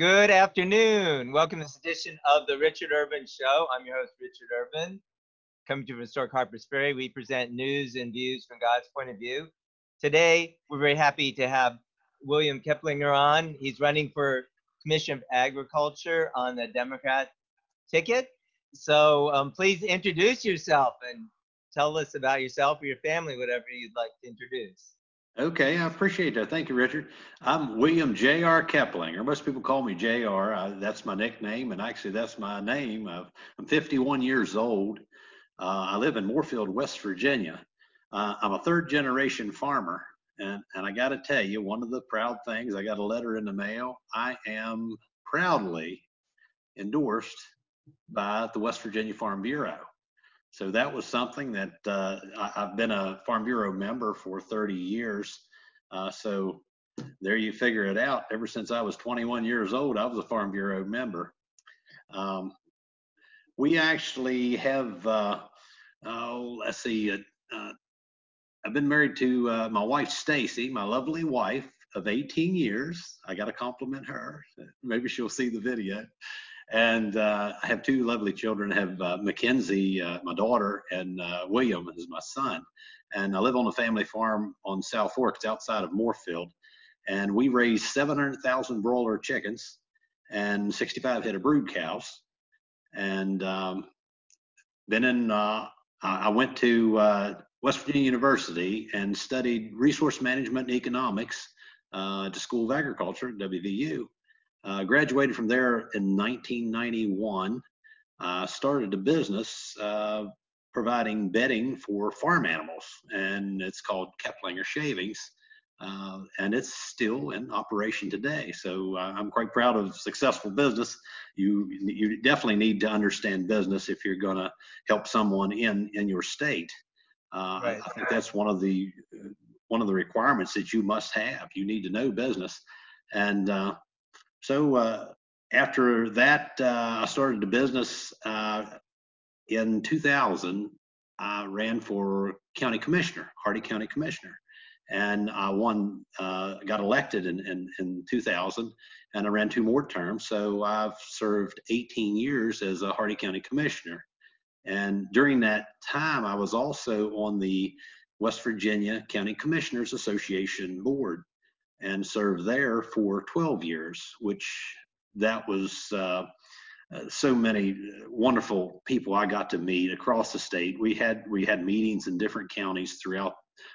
Good afternoon. Welcome to this edition of the Richard Urban Show. I'm your host, Richard Urban. Coming to you from historic Harpers Ferry, we present news and views from God's point of view. Today, we're very happy to have William Keplinger on. He's running for Commission of Agriculture on the Democrat ticket. So um, please introduce yourself and tell us about yourself or your family, whatever you'd like to introduce. Okay, I appreciate that. Thank you, Richard. I'm William J.R. Keplinger. Most people call me J.R. That's my nickname, and actually, that's my name. i am 51 years old. Uh, I live in Moorefield, West Virginia. Uh, I'm a third generation farmer, and, and I got to tell you, one of the proud things, I got a letter in the mail. I am proudly endorsed by the West Virginia Farm Bureau. So that was something that uh, I, have been a Farm Bureau member for 30 years. Uh, so there you figure it out. Ever since I was 21 years old, I was a Farm Bureau member. Um, we actually have, uh, oh, let's see, uh, uh, I've been married to uh, my wife, Stacy, my lovely wife of 18 years. I got to compliment her. Maybe she'll see the video. And uh, I have two lovely children. I have uh, Mackenzie, uh, my daughter, and uh, William is my son. And I live on a family farm on South Fork. It's outside of Moorefield. And we raise 700,000 broiler chickens and 65 head of brood cows. And um, then in, uh, I went to uh, West Virginia University and studied resource management and economics at the School of Agriculture at WVU. Uh, graduated from there in 1991. Uh, started a business uh, providing bedding for farm animals, and it's called Keplinger Shavings. Uh, and it's still in operation today. So uh, I'm quite proud of successful business. You you definitely need to understand business if you're going to help someone in in your state. Uh, right. I think that's one of the one of the requirements that you must have. You need to know business, and uh, so uh, after that, uh, I started a business uh, in 2000. I ran for county commissioner, Hardy County commissioner, and I won, uh, got elected in, in, in 2000, and I ran two more terms. So I've served 18 years as a Hardy County commissioner. And during that time, I was also on the West Virginia County Commissioners Association board and served there for 12 years, which that was uh, uh, so many wonderful people I got to meet across the state. We had we had meetings in different counties throughout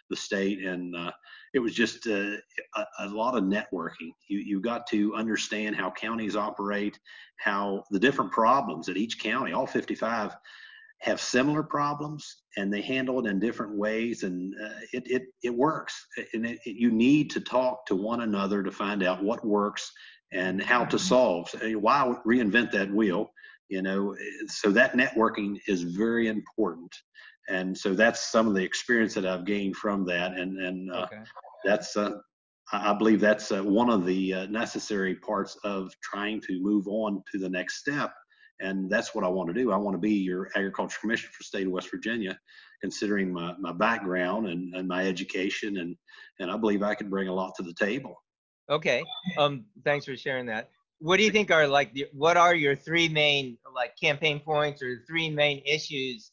the state, and uh, it was just uh, a, a, lot of networking. You you got to understand how counties operate, how the different problems at each county, all 55 have similar problems and they handle it in different ways and uh, it, it, it works. And it, it, you need to talk to one another to find out what works and how to mm-hmm. solve. Why reinvent that wheel? You know so that networking is very important. And so that's some of the experience that i've gained from that and and uh, okay. that's uh, i believe that's uh, one of the uh, necessary parts of trying to move on to the next step and that's what I want to do. I want to be your agriculture commissioner for the state of West Virginia, considering my, my background and, and my education, and and I believe I can bring a lot to the table. Okay. Um. Thanks for sharing that. What do you think are like the, what are your three main like campaign points or three main issues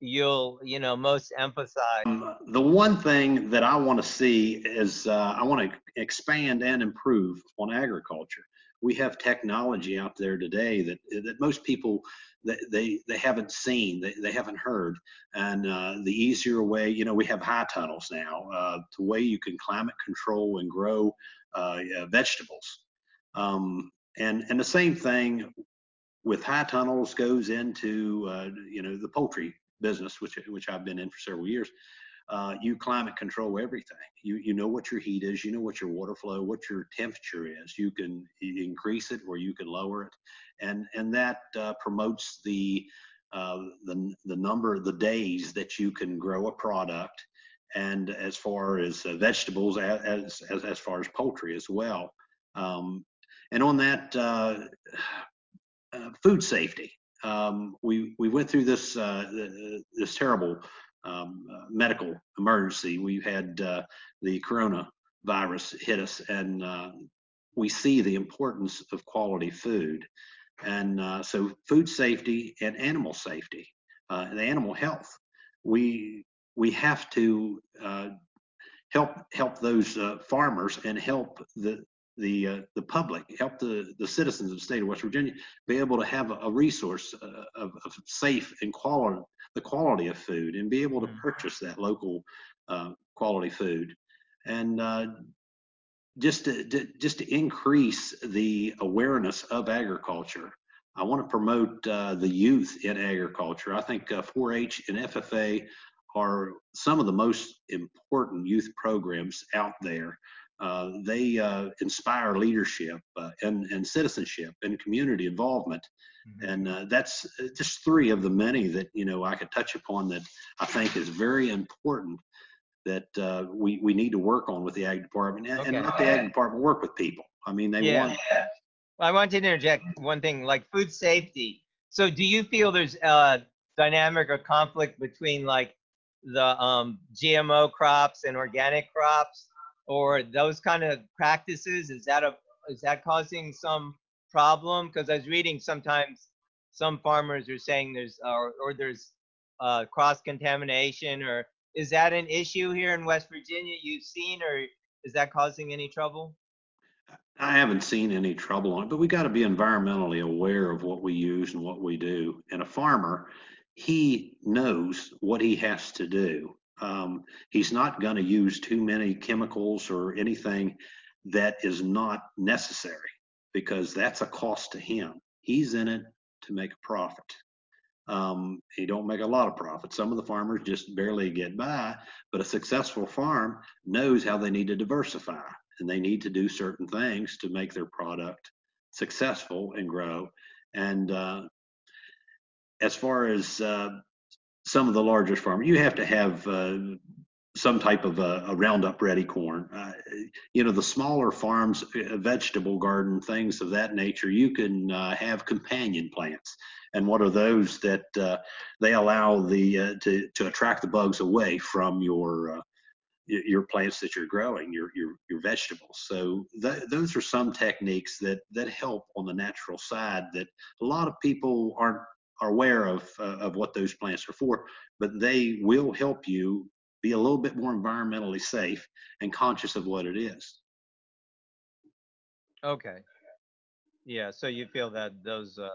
you'll you know most emphasize? Um, the one thing that I want to see is uh, I want to expand and improve on agriculture we have technology out there today that that most people they they, they haven't seen they, they haven't heard. And uh, the easier way you know we have high tunnels now uh, the way you can climate control and grow uh, vegetables. Um, and and the same thing with high tunnels goes into uh, you know the poultry business which which I've been in for several years uh, you climate control everything. You you know what your heat is, you know what your water flow, what your temperature is. You can increase it or you can lower it, and and that uh, promotes the uh, the the number of the days that you can grow a product, and as far as uh, vegetables, as, as as far as poultry as well. Um, and on that, uh, uh, food safety. Um, we we went through this this terrible um, uh, medical emergency. We had uh, the coronavirus hit us, and uh, we see the importance of quality food. And so, food safety and animal safety, and animal health. We we have to help help those farmers and help the the uh, the public, help the the citizens of the state of West Virginia be able to have a, a resource uh, of, of, safe and quality the quality of food and be able to mm. purchase that local uh, quality food and uh, just to, to, just to increase the awareness of agriculture. I want to promote uh, the youth in agriculture. I think 4-H uh, and FFA are some of the most important youth programs out there. Uh, they uh, inspire leadership uh, and, and citizenship and community involvement. Mm-hmm. And uh, that's just three of the many that, you know, I could touch upon that I think is very important that uh, we, we need to work on with the ag department and, okay. and let the ag department work with people. I mean, they yeah. want. Well, I want to interject one thing like food safety. So do you feel there's a dynamic or conflict between like the um, GMO crops and organic crops or those kind of practices? Is that a is that causing some problem? Because I was reading sometimes some farmers are saying there's or, or there's uh, cross contamination or is that an issue here in West Virginia you've seen or is that causing any trouble? I haven't seen any trouble on it, but we got to be environmentally aware of what we use and what we do. And a farmer, he knows what he has to do. Um, he's not going to use too many chemicals or anything that is not necessary because that's a cost to him. He's in it to make a profit. Um, he don't make a lot of profit. Some of the farmers just barely get by, but a successful farm knows how they need to diversify and they need to do certain things to make their product successful and grow. And uh, as far as uh, some of the largest farmers, you have to have uh, some type of a, a Roundup ready corn. Uh, you know, the smaller farms, uh, vegetable garden, things of that nature, you can uh, have companion plants. And what are those that uh, they allow the uh, to to attract the bugs away from your your plants that you're growing, your your your vegetables. So th- those are some techniques that that help on the natural side that a lot of people aren't are aware of of what those plants are for, but they will help you be a little bit more environmentally safe and conscious of what it is. Okay. Yeah. So you feel that those, uh,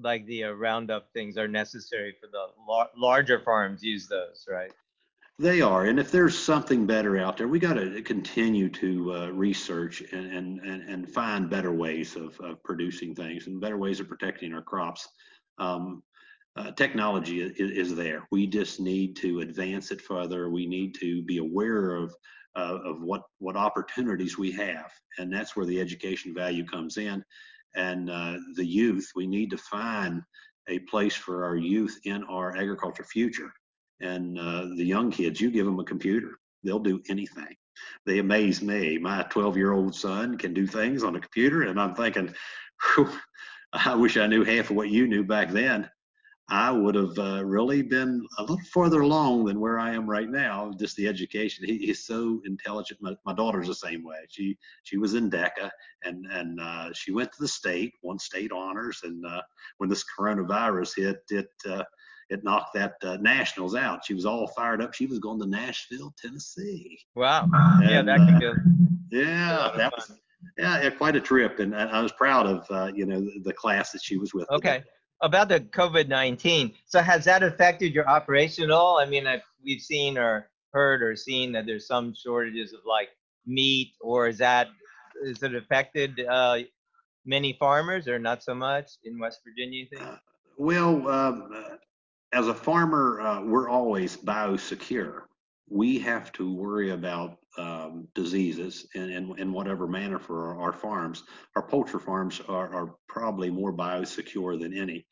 like the uh, Roundup things, are necessary for the lar- larger farms. Use those, right? They are, and if there's something better out there, we got to continue to uh, research and, and, and and find better ways of, of producing things and better ways of protecting our crops. Um, uh, technology is, is, there. We just need to advance it further. We need to be aware of uh, of what what opportunities we have, and that's where the education value comes in. And uh, the youth, we need to find a place for our youth in our agriculture future. And uh, the young kids, you give them a computer, they'll do anything. They amaze me. My 12 year old son can do things on a computer, and I'm thinking, I wish I knew half of what you knew back then. I would have uh, really been a little further along than where I am right now. Just the education. He, he's so intelligent. My, my, daughter's the same way. She she was in DECA and and uh, she went to the state, won state honors. And uh, when this coronavirus hit, it uh, it knocked that uh, nationals out. She was all fired up. She was going to Nashville, Tennessee. Wow. And, yeah, that could be. Yeah, that was yeah, yeah, quite a trip, and I, I was proud of uh, you know the, class that she was with. Okay. Today about the COVID 19. So, has that affected your operation at all? I mean, I've, we've seen or heard or seen that there's some shortages of like meat, or is that is it affected uh, many farmers or not so much in West Virginia? You think? Uh, well, um, as a farmer, uh, we're always biosecure we have to worry about um, diseases in, in, in, whatever manner for our, our farms. Our poultry farms are, are, probably more biosecure than any.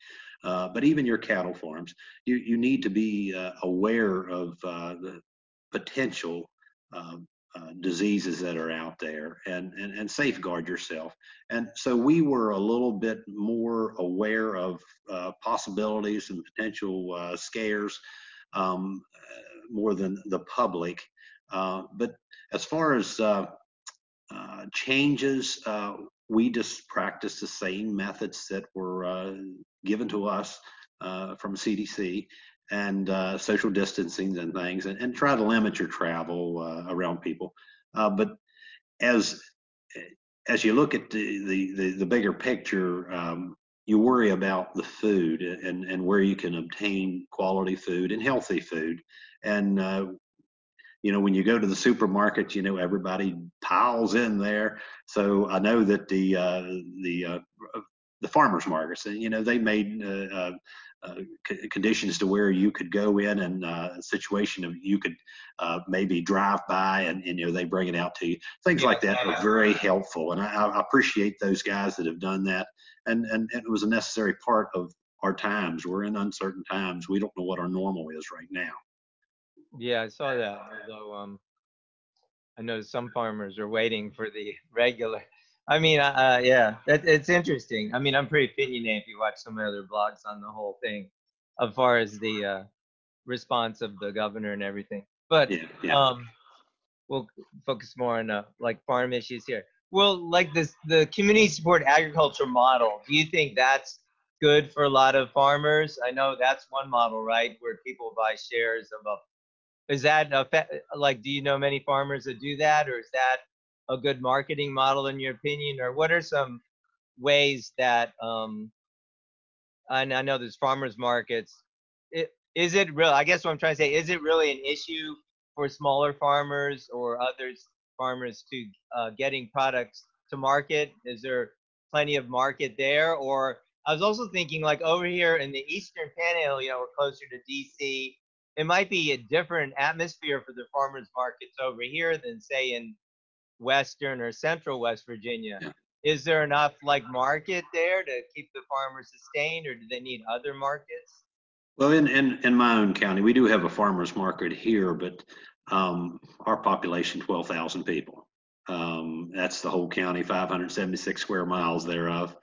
Uh, but even your cattle farms, you, you need to be uh, aware of uh, the potential um, uh, diseases that are out there and, and, and safeguard yourself. And so we were a little bit more aware of uh, possibilities and potential uh, scares. Um, more than the public. Uh, but as far as uh, uh, changes, uh, we just practice the same methods that were given to us from CDC and social distancing and things, and, and, try to limit your travel around people. but as as you look at the the, the, the bigger picture, um, you worry about the food and, and where you can obtain quality food and healthy food. And uh, you know, when you go to the supermarket, you know, everybody piles in there. So I know that the uh, the uh, the farmers markets, and you know, they made uh, uh, uh conditions to where you could go in and uh, a situation of you could uh, maybe drive by and, and, you know they bring it out to you. Things yeah. like that are very helpful, and I, I, appreciate those guys that have done that. And, and and it was a necessary part of our times. We're in uncertain times. We don't know what our normal is right now. Yeah, I saw that. Although um, I know some farmers are waiting for the regular. I mean, uh, uh yeah, it, it's interesting. I mean, I'm pretty opinionated if you watch some of the other blogs on the whole thing, as far as the uh, response of the governor and everything. But yeah, yeah. um, we'll focus more on uh, like farm issues here. Well, like this, the community support agriculture model. Do you think that's good for a lot of farmers? I know that's one model, right, where people buy shares of a is that a, like do you know many farmers that do that or is that a good marketing model in your opinion? Or what are some ways that um and I know there's farmers markets. It, is it real I guess what I'm trying to say is it really an issue for smaller farmers or others farmers to uh, getting products to market? Is there plenty of market there? Or I was also thinking like over here in the eastern panhandle you know we're closer to DC it might be a different atmosphere for the farmers markets over here than say in western or central west virginia. Yeah. is there enough like market there to keep the farmers sustained or do they need other markets? Well in in, in my own county we do have a farmers market here but um, our population 12000 people. Um, that's the whole county 576 square miles thereof.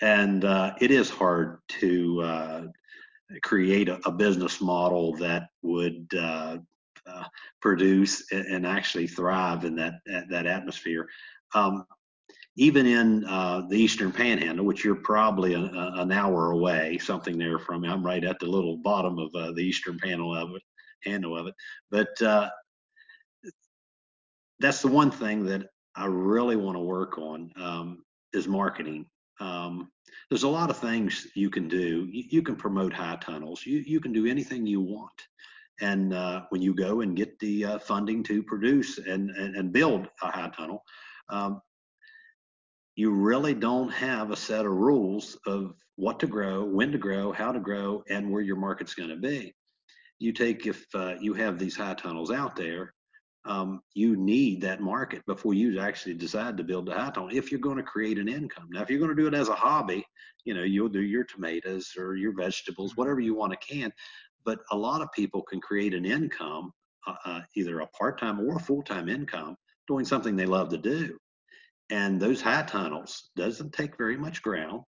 And uh, it is hard to uh, create a, a business model that would uh, uh, produce and, and, actually thrive in that that atmosphere. Um, even in uh, the Eastern Panhandle, which you're probably a, a, an hour away, something there from me. I'm right at the little bottom of uh, the Eastern panel of it, handle of it. But uh, that's the one thing that I really want to work on um, is marketing. Um, there's a lot of things you can do. You, you, can promote high tunnels. You you can do anything you want. And uh, when you go and get the uh, funding to produce and, and, and build a high tunnel, um, you really don't have a set of rules of what to grow, when to grow, how to grow, and where your market's going to be. You take if uh, you have these high tunnels out there, um, you need that market before you actually decide to build a high tunnel if you're going to create an income. Now, if you're going to do it as a hobby, you know, you'll do your tomatoes or your vegetables, mm-hmm. whatever you want to can. But a lot of people can create an income, uh, uh, either a part time or a full time income, doing something they love to do. And those high tunnels doesn't take very much ground.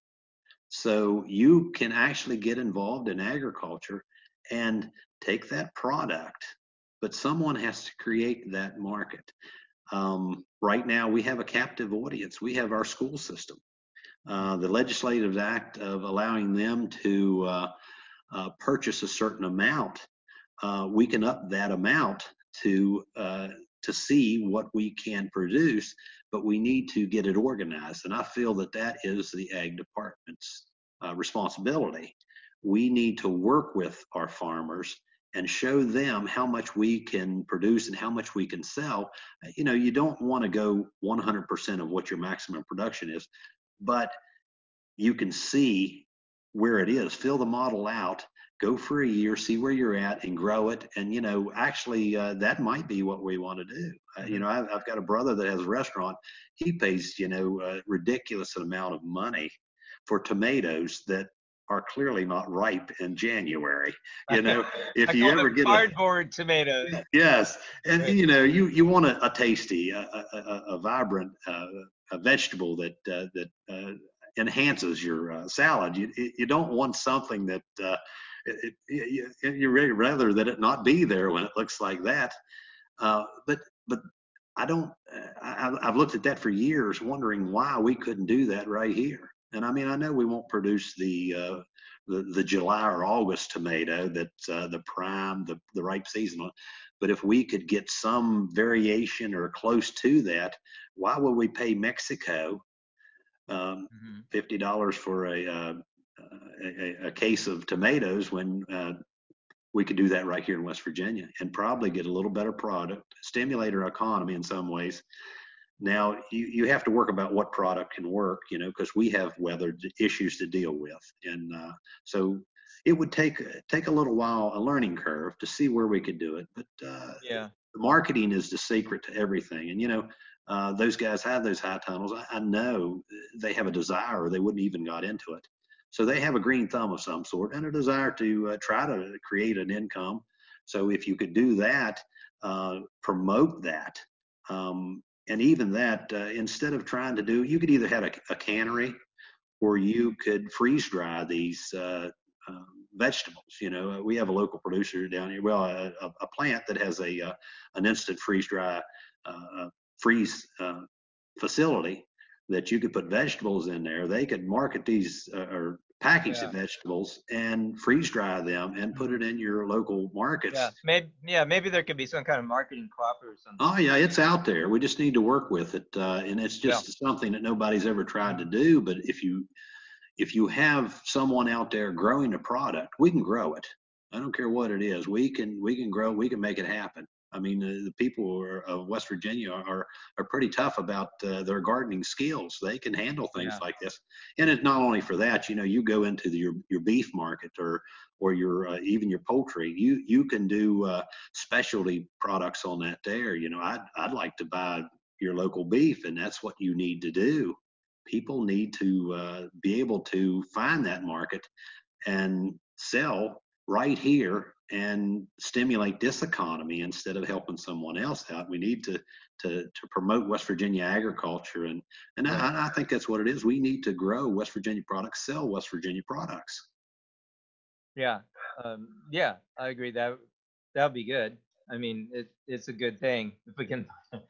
So you can actually get involved in agriculture and take that product but someone has to create that market. Um, right now, we have a captive audience. We have our school system. Uh, the legislative act of allowing them to uh, uh, purchase a certain amount, uh, we can up that amount to uh, to see what we can produce, but we need to get it organized. And I feel that that is the ag department's uh, responsibility. We need to work with our farmers and show them how much we can produce and how much we can sell. You know, you don't want to go 100% of what your maximum production is, but you can see where it is. Fill the model out, go for a year, see where you're at, and grow it. And you know, actually, uh, that might be what we want to do. Uh, you mm-hmm. know, I've, I've, got a brother that has a restaurant. He pays you know a ridiculous amount of money for tomatoes that are clearly not ripe in January. You know, if you ever get cardboard a, tomatoes. Yes, and you know, you you want a, a tasty, a, a, a vibrant uh, a vegetable that uh, that uh, enhances your uh, salad. You you don't want something that uh, it, it, you, you rather that it not be there when it looks like that. Uh, but but I don't. I, I've looked at that for years, wondering why we couldn't do that right here. And I mean, I know we won't produce the uh, the, the July or August tomato that's uh, the prime, the the ripe season. But if we could get some variation or close to that, why would we pay Mexico um, mm-hmm. fifty dollars for a, uh, a, a case of tomatoes when uh, we could do that right here in West Virginia and probably get a little better product, stimulate our economy in some ways. Now you, you have to work about what product can work, you know, because we have weather issues to deal with, and uh, so it would take take a little while, a learning curve, to see where we could do it. But uh, yeah, marketing is the secret to everything, and you know, uh, those guys have those high tunnels. I, I know they have a desire, or they wouldn't even got into it. So they have a green thumb of some sort and a desire to uh, try to create an income. So if you could do that, uh, promote that, um, and even that, uh, instead of trying to do, you could either have a, a cannery or you could freeze dry these uh, um, vegetables. You know, we have a local producer down here, well, a, a plant that has a uh, an instant freeze dry uh, freeze facility that you could put vegetables in there. They could market these uh, or package yeah. the vegetables and freeze dry them and put it in your local markets. Yeah, maybe yeah, maybe there could be some kind of marketing cooperative or something. Oh yeah, it's out there. We just need to work with it, uh, and it's just yeah. something that nobody's ever tried to do. But if you if you have someone out there growing a product, we can grow it. I don't care what it is. We can we can grow. We can make it happen. I mean, uh, the people of West Virginia are are pretty tough about uh, their gardening skills. They can handle things yeah. like this, and it's not only for that. You know, you go into the, your your beef market or or your uh, even your poultry. You you can do uh, specialty products on that there. You know, I'd I'd like to buy your local beef, and that's what you need to do. People need to uh, be able to find that market and sell right here and stimulate this economy instead of helping someone else out. We need to to to promote West Virginia agriculture, and and I, I think that's what it is. We need to grow West Virginia products, sell West Virginia products. Yeah, um, yeah, I agree. That that would be good. I mean, it, it's a good thing if we can.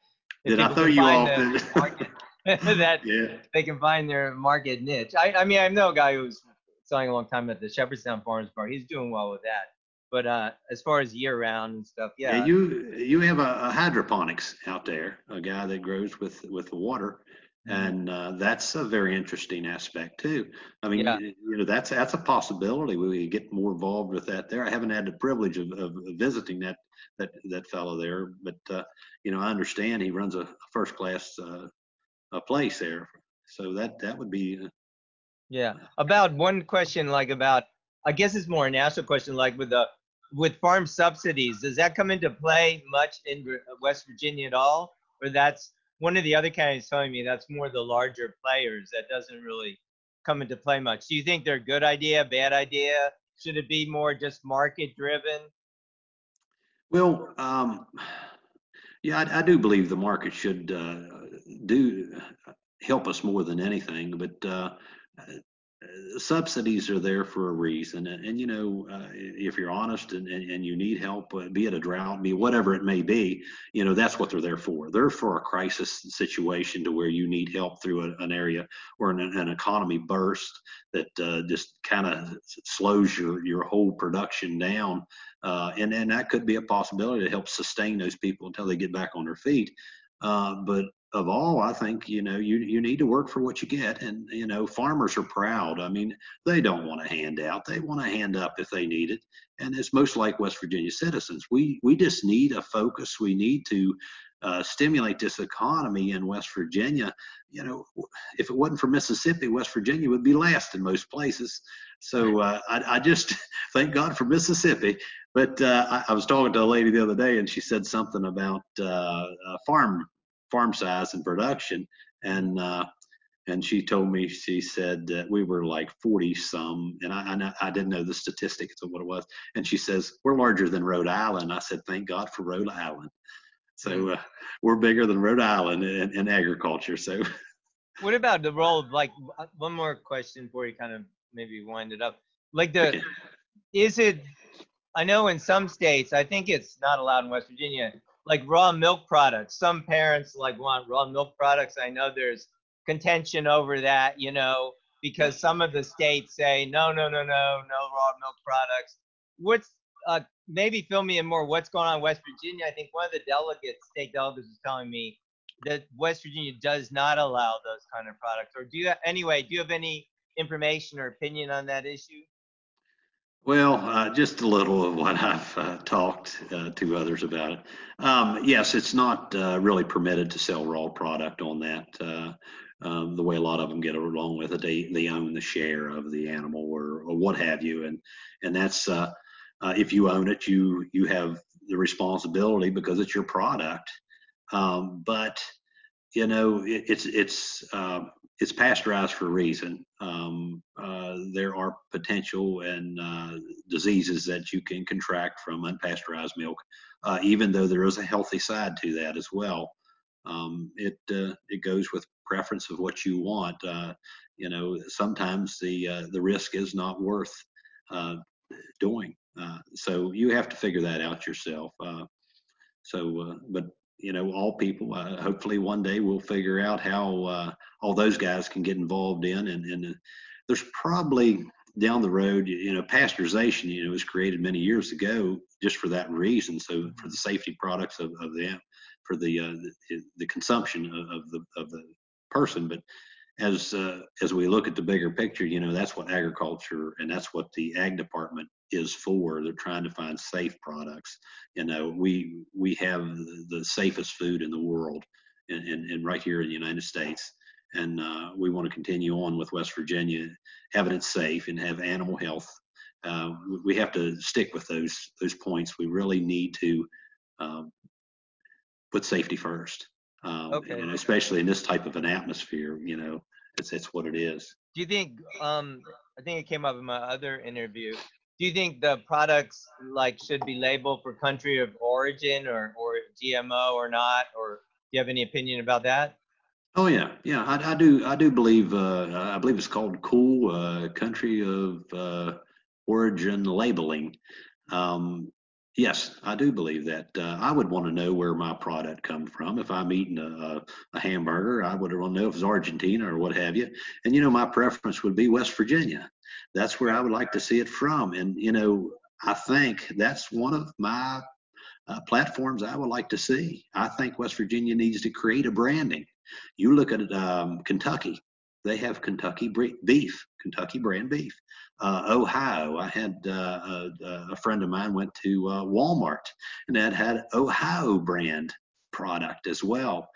If Did I throw you off? Market, that yeah. they can find their market niche. I, I mean, I know a guy who's selling a long time at the Shepherdstown Farmers Bar. He's doing well with that. But uh, as far as year round and stuff, yeah. yeah you you have a, a, hydroponics out there, a guy that grows with with the water, mm-hmm. and uh, that's a very interesting aspect too. I mean, yeah. you, know, that's that's a possibility. We get more involved with that there. I haven't had the privilege of, of visiting that that that fellow there, but uh, you know, I understand he runs a first class uh, a place there. So that that would be. Uh, yeah. About one question, like about I guess it's more a national question, like with the with farm subsidies. Does that come into play much in West Virginia at all, or that's one of the other counties telling me that's more the larger players that doesn't really come into play much. Do you think they're a good idea, bad idea? Should it be more just market driven? Well, um, yeah, I, I, do believe the market should uh, do help us more than anything, but uh, subsidies are there for a reason. And, and you know uh, if you're honest and, and, and, you need help uh, be it a drought be whatever it may be you know that's what they're there for. They're for a crisis situation to where you need help through a, an area or an, an economy burst that uh, just kind of slows your your whole production down. Uh, and and that could be a possibility to help sustain those people until they get back on their feet. Uh, but of all, I think you know you you need to work for what you get, and you know farmers are proud. I mean, they don't want to hand out; they want to hand up if they need it, and it's most like West Virginia citizens. We we just need a focus. We need to uh, stimulate this economy in West Virginia. You know, if it wasn't for Mississippi, West Virginia would be last in most places. So uh, I, I, just thank God for Mississippi. But uh, I, I, was talking to a lady the other day, and she said something about uh, farm farm size and production. And uh, and she told me she said that we were like 40 some, and I, I, I didn't know the statistics of what it was. And she says we're larger than Rhode Island. I said thank God for Rhode Island. So mm. uh, we're bigger than Rhode Island in, in agriculture. So. What about the role of like uh, one more question before you kind of maybe wind it up? Like the, is it? I know in some states, I think it's not allowed in West Virginia like raw milk products. Some parents like want raw milk products. I know there's contention over that, you know, because some of the states say no, no, no, no, no raw milk products. What's uh, maybe fill me in more what's going on in West Virginia. I think one of the delegates, state delegates, was telling me that West Virginia does not allow those kind of products. Or do you anyway? Do you have any information or opinion on that issue? Well, uh, just a little of what I've uh, talked uh, to others about it. Um, yes, it's not uh, really permitted to sell raw product on that. Uh, um, the way a lot of them get along with it, they they own the share of the animal or, or what have you, and and that's uh, if you own it, you you have the responsibility because it's your product. Um, but you know, it, it's it's it's pasteurized for a reason. Um, uh, there are potential and uh, diseases that you can contract from unpasteurized milk, uh, even though there is a healthy side to that as well. Um, it uh, it goes with preference of what you want. Uh, you know, sometimes the uh, the risk is not worth doing. so you have to figure that out yourself. so, but you know, all people. Uh, hopefully, one day we'll figure out how uh, all those guys can get involved in. And, and uh, there's probably down the road, you know, pasteurization, you know, was created many years ago just for that reason. So for the safety products of, of the for the, uh, the, the consumption of, of the of the person, but as uh, as we look at the bigger picture, you know, that's what agriculture and that's what the ag department is for. They're trying to find safe products. You know, we we have the safest food in the world, and, and, and right here in the United States, and uh, we want to continue on with West Virginia, having it safe and have animal health. Uh, we have to stick with those those points. We really need to um, put safety first. Um, okay. And especially in this type of an atmosphere, you know, it's it's what it is. Do you think? Um, I think it came up in my other interview. Do you think the products like should be labeled for country of origin or or GMO or not? Or do you have any opinion about that? Oh yeah, yeah, I, I do. I do believe. Uh, I believe it's called cool uh, country of uh, origin labeling. Um, Yes, I do believe that. Uh, I would want to know where my product comes from. If I'm eating a, a hamburger, I would want to know if it's Argentina or what have you. And you know, my preference would be West Virginia. That's where I would like to see it from. And you know, I think that's one of my uh, platforms I would like to see. I think West Virginia needs to create a branding. You look at um, Kentucky; they have Kentucky beef, Kentucky brand beef uh, Ohio. I had uh, a, a, friend of mine went to uh, Walmart and that had Ohio brand product as well.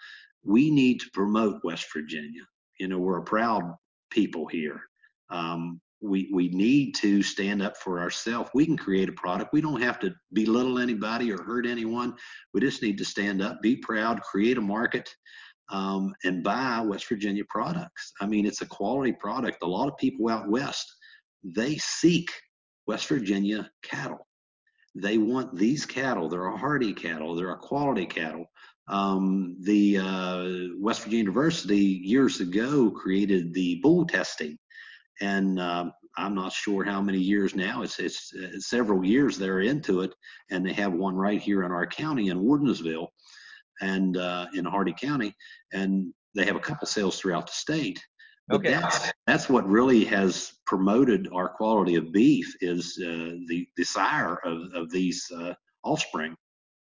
We need to promote West Virginia. You know, we're a proud people here. Um, we we need to stand up for ourselves. We can create a product. We don't have to belittle anybody or hurt anyone. We just need to stand up, be proud, create a market, um, and buy West Virginia products. I mean, it's a quality product. A lot of people out west they seek West Virginia cattle. They want these cattle. They're a hardy cattle. They're a quality cattle. Um, the uh, West Virginia University years ago created the bull testing, and um, I'm not sure how many years now. It's, it's, it's several years they're into it, and they have one right here in our county in Wardensville, and uh, in Hardy County, and they have a couple sales throughout the state. But okay. that's that's what really has promoted our quality of beef is uh, the desire of, of these uh, offspring.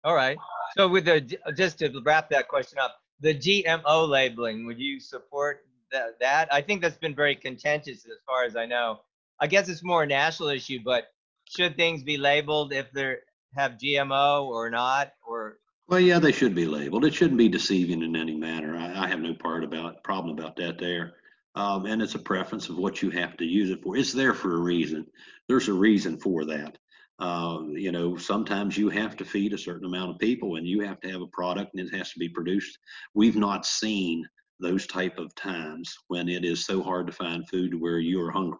All right. So with the just to wrap that question up, the GMO labeling, would you support that? That I think that's been very contentious as far as I know. I guess it's more a national issue, but should things be labeled if they have GMO or not, or well, yeah, they should be labeled. It shouldn't be deceiving in any manner. I, I have no part about problem about that there um, and it's a preference of what you have to use it for. It's there for a reason. There's a reason for that. Uh, you know, sometimes you have to feed a certain amount of people, and you have to have a product, and it has to be produced. We've not seen those type of times when it is so hard to find food where you are hungry.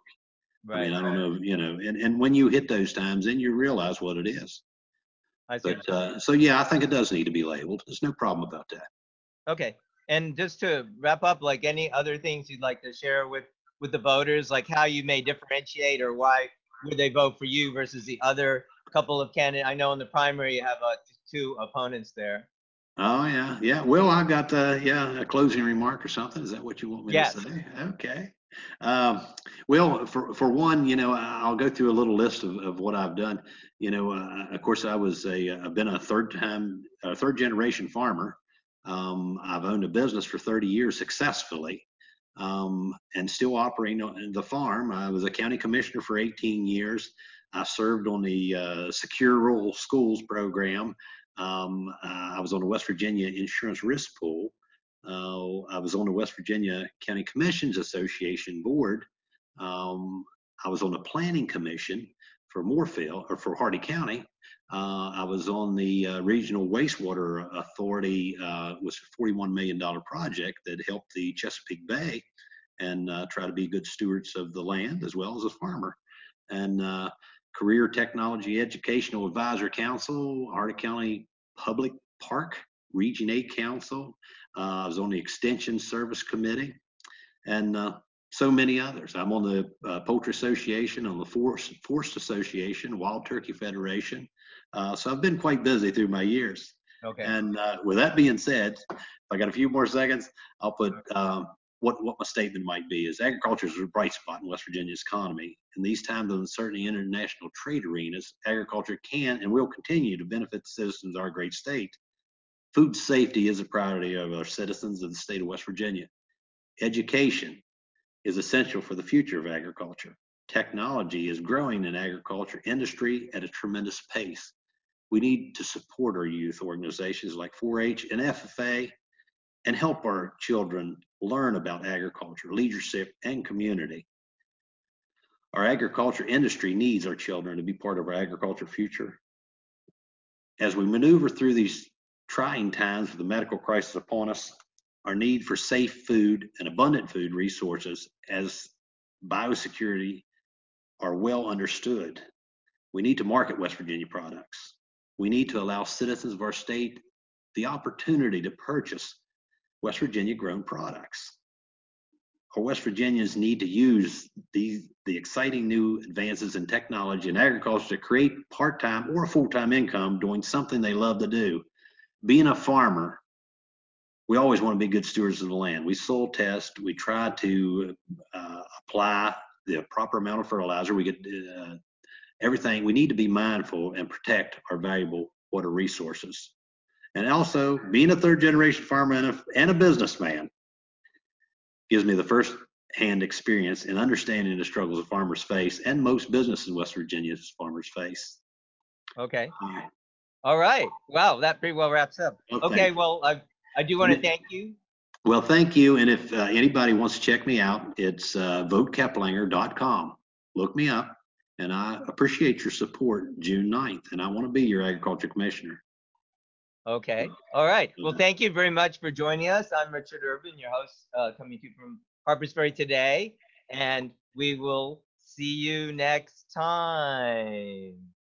Right. I mean, I don't know, you know, and, and when you hit those times, then you realize what it is. I see. But uh, so yeah, I think it does need to be labeled. There's no problem about that. Okay. And just to wrap up, like any other things you'd like to share with with the voters, like how you may differentiate or why would they vote for you versus the other couple of candidates? I know in the primary you have uh, two opponents there. Oh yeah, yeah. Well, I got uh, yeah a closing remark or something. Is that what you want me Yes. to say? Okay. Um, well, for for one, you know, I'll go through a little list of, of what I've done. You know, uh, of course, I was a I've been a third time a third generation farmer. Um, I've owned a business for 30 years successfully, um, and still operating on the farm. I was a county commissioner for 18 years. I served on the uh, Secure Rural Schools program um, I was on the West Virginia Insurance Risk Pool. Uh, I was on the West Virginia County Commissions Association board. Um, I was on the Planning Commission for Moorefield or for Hardy County. Uh, I was on the uh, Regional Wastewater Authority, uh, was a $41 million project that helped the Chesapeake Bay and uh, try to be good stewards of the land as well as a farmer. And uh, Career Technology Educational Advisor Council, Hardy County Public Park Region 8 Council. Uh, I was on the Extension Service Committee and uh, so many others. I'm on the uh, Poultry Association, on the Forest, Forest Association, Wild Turkey Federation. Uh, so I've been quite busy through my years. Okay. And uh, with that being said, if I got a few more seconds, I'll put um, what what my statement might be is agriculture is a bright spot in West Virginia's economy. In these times of uncertainty in international trade arenas, agriculture can and will continue to benefit the citizens of our great state. Food safety is a priority of our citizens of the state of West Virginia. Education is essential for the future of agriculture. Technology is growing in agriculture industry at a tremendous pace. We need to support our youth organizations like 4-H and FFA and help our children learn about agriculture, leadership, and community. Our agriculture industry needs our children to be part of our agriculture future. As we maneuver through these trying times with the medical crisis upon us, our need for safe food and abundant food resources as biosecurity are well understood. We need to market West Virginia products. We need to allow citizens of our state the opportunity to purchase West Virginia grown products. Our West Virginians need to use these, the exciting new advances in technology and agriculture to create part-time or a full-time income doing something they love to do. Being a farmer, we always want to be good stewards of the land. We soil test, we try to uh, apply the proper amount of fertilizer. We get uh, everything. We need to be mindful and protect our valuable water resources. And also, being a third generation farmer and a, and a businessman gives me the first hand experience in understanding the struggles of farmers face and most businesses in West Virginia's farmers face. Okay. Uh, All right. Wow, that pretty well wraps up. Okay. Okay. Well, I I do want to thank you. well, thank you. And if uh, anybody wants to check me out, it's uh, votekeplinger.com. Look me up. And I appreciate your support June 9th. And I want to be your agriculture commissioner. Okay. All right. Well, Mhm. thank you very much for joining us. I'm Richard Urban, your host, uh, coming to you from Harpers Ferry today, and we will see you next time.